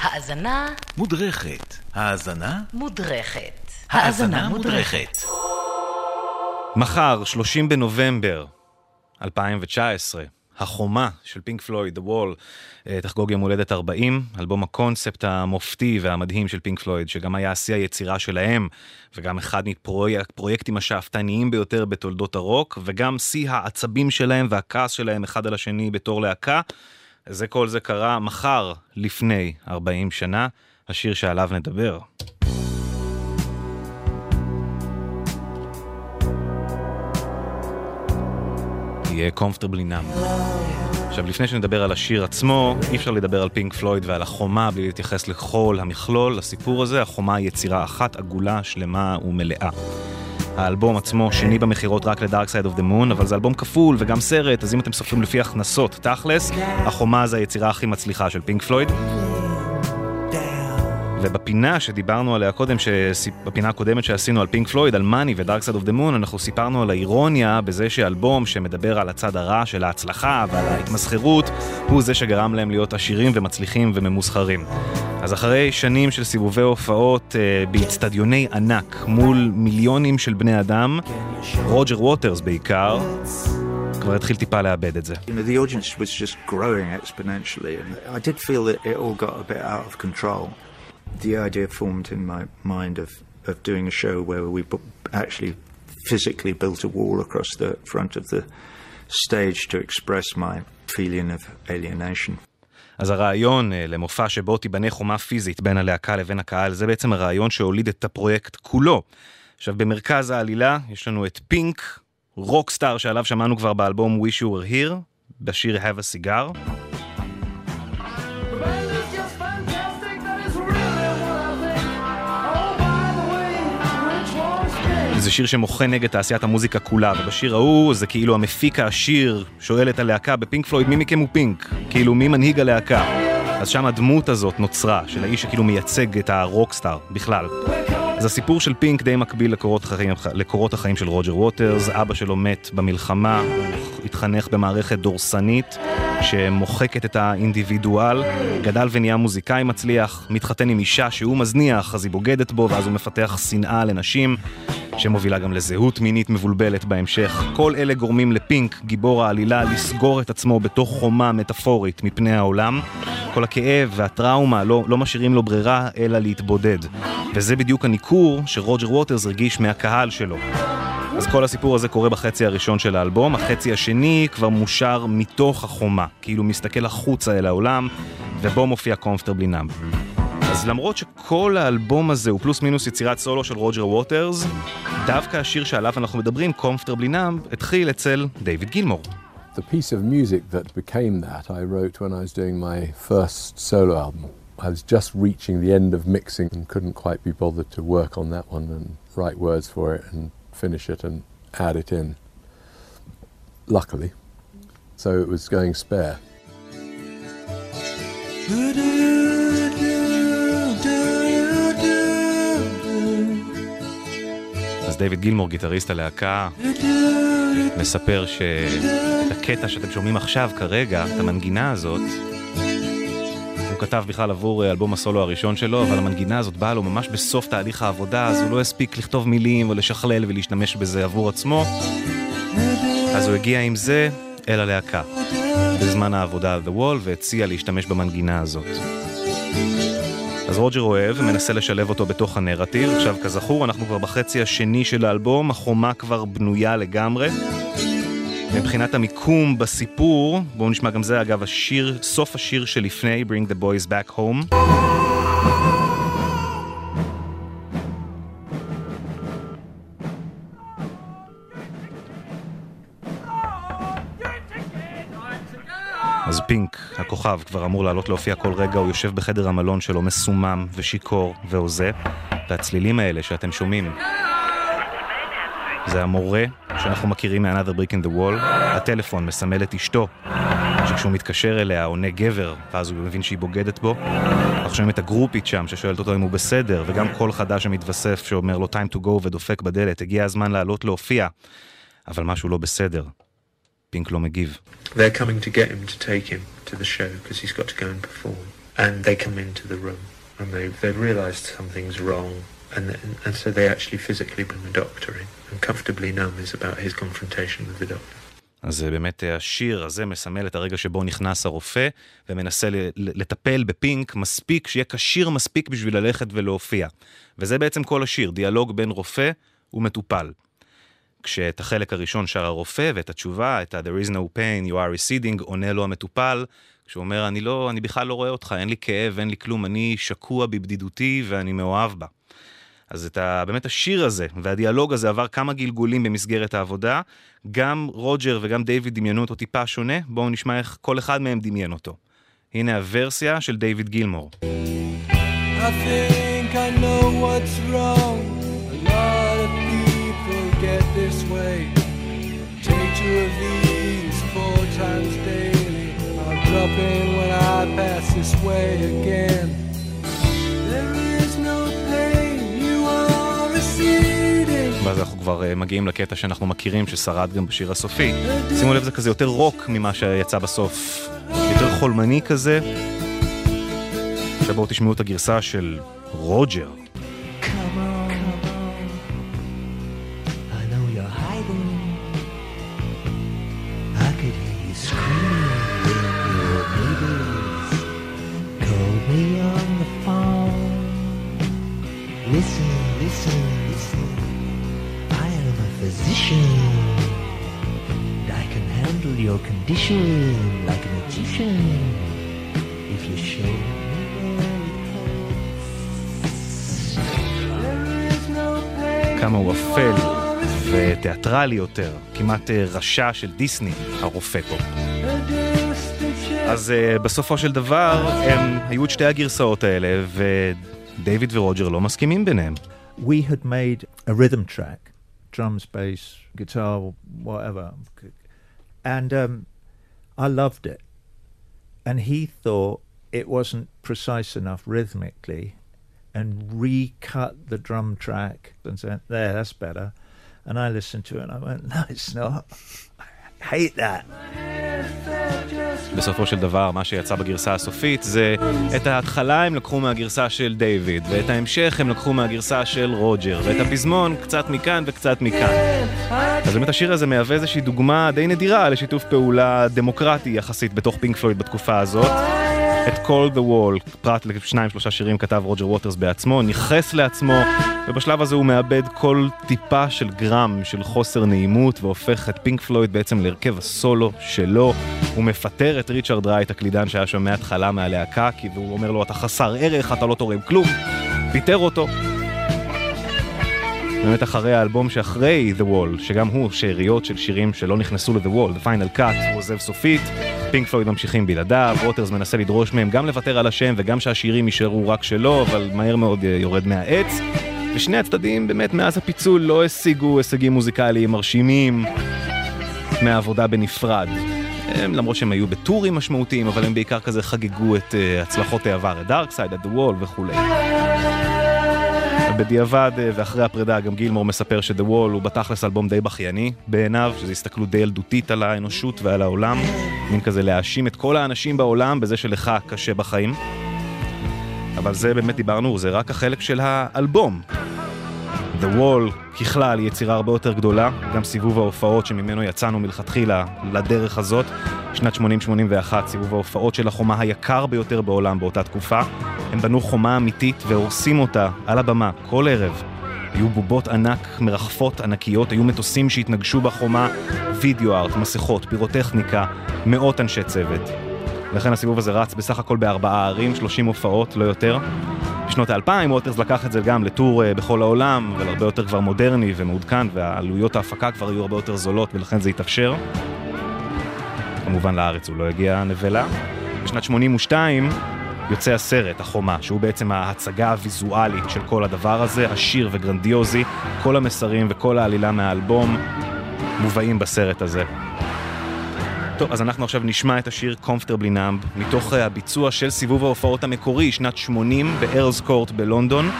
האזנה מודרכת. האזנה? מודרכת. האזנה מודרכת. מחר, 30 בנובמבר 2019, החומה של פינק פלויד, The Wall, אה, תחגוג יום הולדת 40, אלבום הקונספט המופתי והמדהים של פינק פלויד, שגם היה שיא היצירה שלהם, וגם אחד מפרויקטים השאפתניים ביותר בתולדות הרוק, וגם שיא העצבים שלהם והכעס שלהם אחד על השני בתור להקה. זה כל זה קרה מחר לפני 40 שנה, השיר שעליו נדבר. יהיה comfortably numb. עכשיו, לפני שנדבר על השיר עצמו, אי אפשר לדבר על פינק פלויד ועל החומה בלי להתייחס לכל המכלול, לסיפור הזה. החומה היא יצירה אחת, עגולה, שלמה ומלאה. האלבום עצמו שני במכירות רק ל Dark Side of the Moon, אבל זה אלבום כפול וגם סרט, אז אם אתם סופרים לפי הכנסות תכלס, החומה זה היצירה הכי מצליחה של פינק פלויד. ובפינה שדיברנו עליה קודם, בפינה הקודמת שעשינו על פינק פלויד, על Money ו-Dark Side of the Moon, אנחנו סיפרנו על האירוניה בזה שאלבום שמדבר על הצד הרע של ההצלחה ועל ההתמסחרות, הוא זה שגרם להם להיות עשירים ומצליחים וממוסחרים. אז אחרי שנים של סיבובי הופעות אה, באיצטדיוני ענק מול מיליונים של בני אדם, רוג'ר ווטרס בעיקר, כבר התחיל טיפה לאבד את זה. You know. The idea formed in my mind of, of doing a show where we actually physically built a wall across the front of the stage to express my feeling of alienation. אז הרעיון למופע שבו תיבנה חומה פיזית בין הלהקה לבין הקהל, זה בעצם הרעיון שהוליד את הפרויקט כולו. עכשיו, במרכז העלילה יש לנו את פינק, rockstar שעליו שמענו כבר באלבום Wish You Were Here, בשיר Have a Cigar. זה שיר שמוחה נגד תעשיית המוזיקה כולה, ובשיר ההוא זה כאילו המפיק העשיר שואל את הלהקה בפינק פלויד מי מכם הוא פינק? כאילו מי מנהיג הלהקה? אז שם הדמות הזאת נוצרה, של האיש שכאילו מייצג את ה rockstar בכלל. אז הסיפור של פינק די מקביל לקורות החיים, לקורות החיים של רוג'ר ווטרס, אבא שלו מת במלחמה, הוא התחנך במערכת דורסנית שמוחקת את האינדיבידואל, גדל ונהיה מוזיקאי מצליח, מתחתן עם אישה שהוא מזניח, אז היא בוגדת בו, ואז הוא מפתח שנאה לנשים, שמובילה גם לזהות מינית מבולבלת בהמשך. כל אלה גורמים לפינק, גיבור העלילה, לסגור את עצמו בתוך חומה מטאפורית מפני העולם. כל הכאב והטראומה לא, לא משאירים לו ברירה אלא להתבודד. וזה בדיוק הניכור שרוג'ר ווטרס הרגיש מהקהל שלו. אז כל הסיפור הזה קורה בחצי הראשון של האלבום, החצי השני כבר מושר מתוך החומה, כאילו מסתכל החוצה אל העולם, ובו מופיע קומפטרבלי נאמב. אז למרות שכל האלבום הזה הוא פלוס מינוס יצירת סולו של רוג'ר ווטרס, דווקא השיר שעליו אנחנו מדברים, קומפטרבלי נאמב, התחיל אצל דיוויד גילמור. The piece of music that became that I wrote when I was doing my first solo album. I was just reaching the end of mixing and couldn't quite be bothered to work on that one and write words for it and finish it and add it in. Luckily. So it was going spare. דיוויד גילמור, גיטריסט הלהקה, מספר שאת הקטע שאתם שומעים עכשיו, כרגע, את המנגינה הזאת, הוא כתב בכלל עבור אה, אלבום הסולו הראשון שלו, אבל המנגינה הזאת באה לו ממש בסוף תהליך העבודה, אז הוא לא הספיק לכתוב מילים או לשכלל ולהשתמש בזה עבור עצמו. אז הוא הגיע עם זה אל הלהקה, בזמן העבודה על The Wall, והציע להשתמש במנגינה הזאת. אז רוג'ר אוהב ומנסה לשלב אותו בתוך הנרטיב. עכשיו, כזכור, אנחנו כבר בחצי השני של האלבום, החומה כבר בנויה לגמרי. מבחינת המיקום בסיפור, בואו נשמע גם זה, אגב, השיר, סוף השיר שלפני, Bring the Boys Back Home. אז פינק, הכוכב, כבר אמור לעלות להופיע כל רגע, הוא יושב בחדר המלון שלו מסומם ושיכור והוזה, והצלילים האלה שאתם שומעים, זה המורה שאנחנו מכירים מ-Another Brick in the Wall, הטלפון מסמל את אשתו, שכשהוא מתקשר אליה עונה גבר, ואז הוא מבין שהיא בוגדת בו. אנחנו שומעים את הגרופית שם ששואלת אותו אם הוא בסדר, וגם קול חדש שמתווסף שאומר לו time to go ודופק בדלת, הגיע הזמן לעלות להופיע, אבל משהו לא בסדר. פינק לא מגיב. They're coming to get him to take him to the show because he's got to go and perform. and they come into the room and they, they've realised something's wrong and, and so they actually physically bring the doctor in and comfortably numb is about his confrontation with the doctor. אז באמת השיר הזה מסמל את הרגע שבו נכנס הרופא ומנסה לטפל בפינק מספיק, שיהיה כשיר מספיק בשביל ללכת ולהופיע. וזה בעצם כל השיר, דיאלוג בין רופא ומטופל. כשאת החלק הראשון שר הרופא ואת התשובה, את ה- There is no pain, you are receding, עונה לו המטופל, כשהוא אומר, אני לא, אני בכלל לא רואה אותך, אין לי כאב, אין לי כלום, אני שקוע בבדידותי ואני מאוהב בה. אז את ה, באמת השיר הזה והדיאלוג הזה עבר כמה גלגולים במסגרת העבודה. גם רוג'ר וגם דיוויד דמיינו אותו טיפה שונה, בואו נשמע איך כל אחד מהם דמיין אותו. הנה הוורסיה של דיוויד גילמור. I think I know what's wrong. Two of these four times daily. I'll drop in when I pass this way again. ואז אנחנו כבר uh, מגיעים לקטע שאנחנו מכירים ששרד גם בשיר הסופי. שימו לב זה כזה יותר רוק ממה שיצא בסוף, יותר חולמני כזה. עכשיו בואו תשמעו את הגרסה של רוג'ר. Physician. I can handle your condition like a magician. If you show me כמה הוא אפל ותיאטרלי יותר, כמעט רשע של דיסני, הרופא פה. אז בסופו של דבר, הם היו את שתי הגרסאות האלה, ו... דיוויד ורוג'ר לא מסכימים ביניהם. We had made a rhythm track, drums, bass, guitar, whatever, and um, I loved it. And he thought it wasn't precise enough rhythmically and recut the drum track and said, there, that's better. And I listened to it and I went, no, it's not. I hate that. בסופו של דבר, מה שיצא בגרסה הסופית זה את ההתחלה הם לקחו מהגרסה של דיוויד, ואת ההמשך הם לקחו מהגרסה של רוג'ר, ואת הפזמון קצת מכאן וקצת מכאן. אז באמת השיר הזה מהווה איזושהי דוגמה די נדירה לשיתוף פעולה דמוקרטי יחסית בתוך פינק פלויד בתקופה הזאת. את כל The Wall, פרט לשניים שלושה שירים כתב רוג'ר ווטרס בעצמו, ניכס לעצמו, ובשלב הזה הוא מאבד כל טיפה של גרם של חוסר נעימות, והופך את פינק פלויד בעצם להרכב הסולו שלו. הוא מפטר את ריצ'רד רייט, הקלידן שהיה שם מההתחלה מהלהקה, כי הוא אומר לו, אתה חסר ערך, אתה לא תורם כלום. פיטר אותו. באמת אחרי האלבום שאחרי The Wall, שגם הוא שאריות של שירים שלא נכנסו ל-The Wall, The Final Cut, הוא עוזב סופית, פינק פלויד ממשיכים בלעדיו, ווטרס מנסה לדרוש מהם גם לוותר על השם וגם שהשירים יישארו רק שלו, אבל מהר מאוד יורד מהעץ. ושני הצדדים באמת מאז הפיצול לא השיגו הישגים מוזיקליים מרשימים מהעבודה בנפרד. הם, למרות שהם היו בטורים משמעותיים, אבל הם בעיקר כזה חגגו את uh, הצלחות העבר, את דארקסייד, את The Wall וכולי. בדיעבד ואחרי הפרידה גם גילמור מספר ש"דה וול" הוא בתכלס אלבום די בכייני בעיניו, שזו הסתכלות די ילדותית על האנושות ועל העולם, מין כזה להאשים את כל האנשים בעולם בזה שלך קשה בחיים. אבל זה באמת דיברנו, זה רק החלק של האלבום. The Wall ככלל היא יצירה הרבה יותר גדולה, גם סיבוב ההופעות שממנו יצאנו מלכתחילה לדרך הזאת, שנת 80-81, סיבוב ההופעות של החומה היקר ביותר בעולם באותה תקופה. הם בנו חומה אמיתית והורסים אותה על הבמה כל ערב. היו בובות ענק, מרחפות ענקיות, היו מטוסים שהתנגשו בחומה, וידאו ארט, מסכות, פירוטכניקה, מאות אנשי צוות. לכן הסיבוב הזה רץ בסך הכל בארבעה ערים, 30 הופעות, לא יותר. בשנות האלפיים ווטרס לקח את זה גם לטור בכל העולם, אבל הרבה יותר כבר מודרני ומעודכן, ועלויות ההפקה כבר היו הרבה יותר זולות, ולכן זה התאפשר. כמובן לארץ הוא לא הגיע נבלה. בשנת 82 יוצא הסרט, החומה, שהוא בעצם ההצגה הוויזואלית של כל הדבר הזה, עשיר וגרנדיוזי, כל המסרים וכל העלילה מהאלבום מובאים בסרט הזה. טוב, אז אנחנו עכשיו נשמע את השיר Comfortably Numb, מתוך הביצוע של סיבוב ההופעות המקורי, שנת 80 בארלס קורט בלונדון.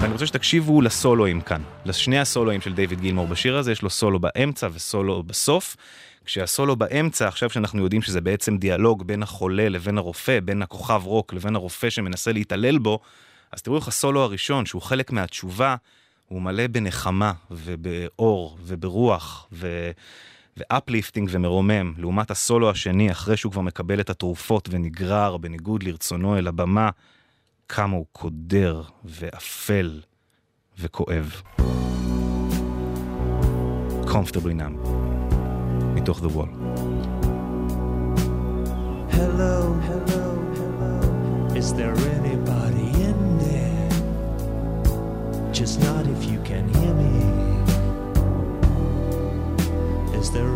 ואני רוצה שתקשיבו לסולואים כאן, לשני הסולואים של דיוויד גילמור בשיר הזה, יש לו סולו באמצע וסולו בסוף. כשהסולו באמצע, עכשיו שאנחנו יודעים שזה בעצם דיאלוג בין החולה לבין הרופא, בין הכוכב רוק לבין הרופא שמנסה להתעלל בו, אז תראו איך הסולו הראשון, שהוא חלק מהתשובה, הוא מלא בנחמה ובאור וברוח ו... ו uplifting ומרומם, לעומת הסולו השני, אחרי שהוא כבר מקבל את התרופות ונגרר בניגוד לרצונו אל הבמה, כמה הוא קודר ואפל וכואב. Comfortably numb, מתוך The Wall. Hello, hello, hello. Is there anybody in there? Just not if you can hear me. Is there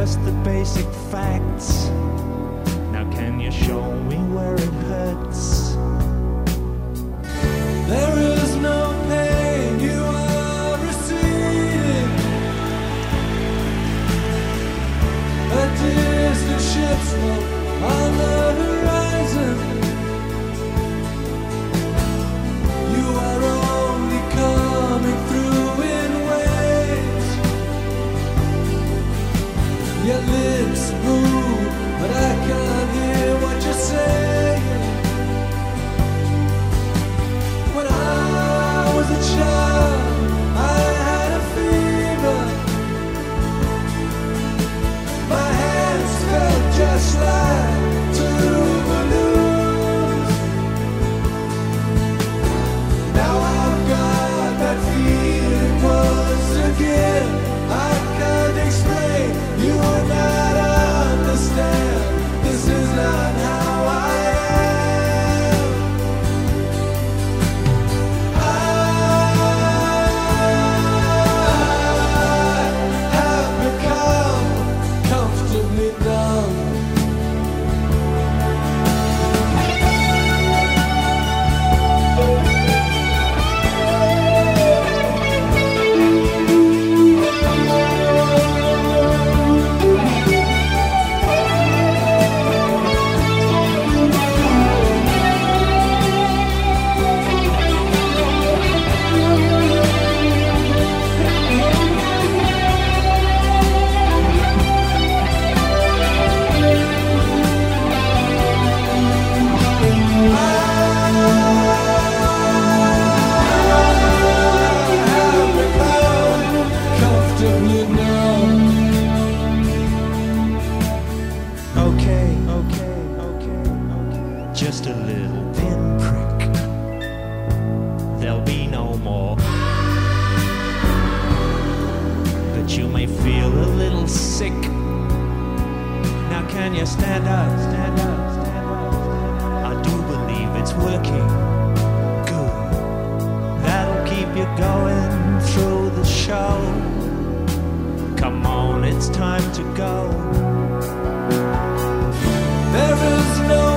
Just the basic facts. Now, can you show me where Your lips move, but I can't hear what you're saying. More. But you may feel a little sick. Now can you stand up, stand up, stand up? I do believe it's working. Good. That'll keep you going through the show. Come on, it's time to go. There is no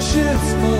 friendships.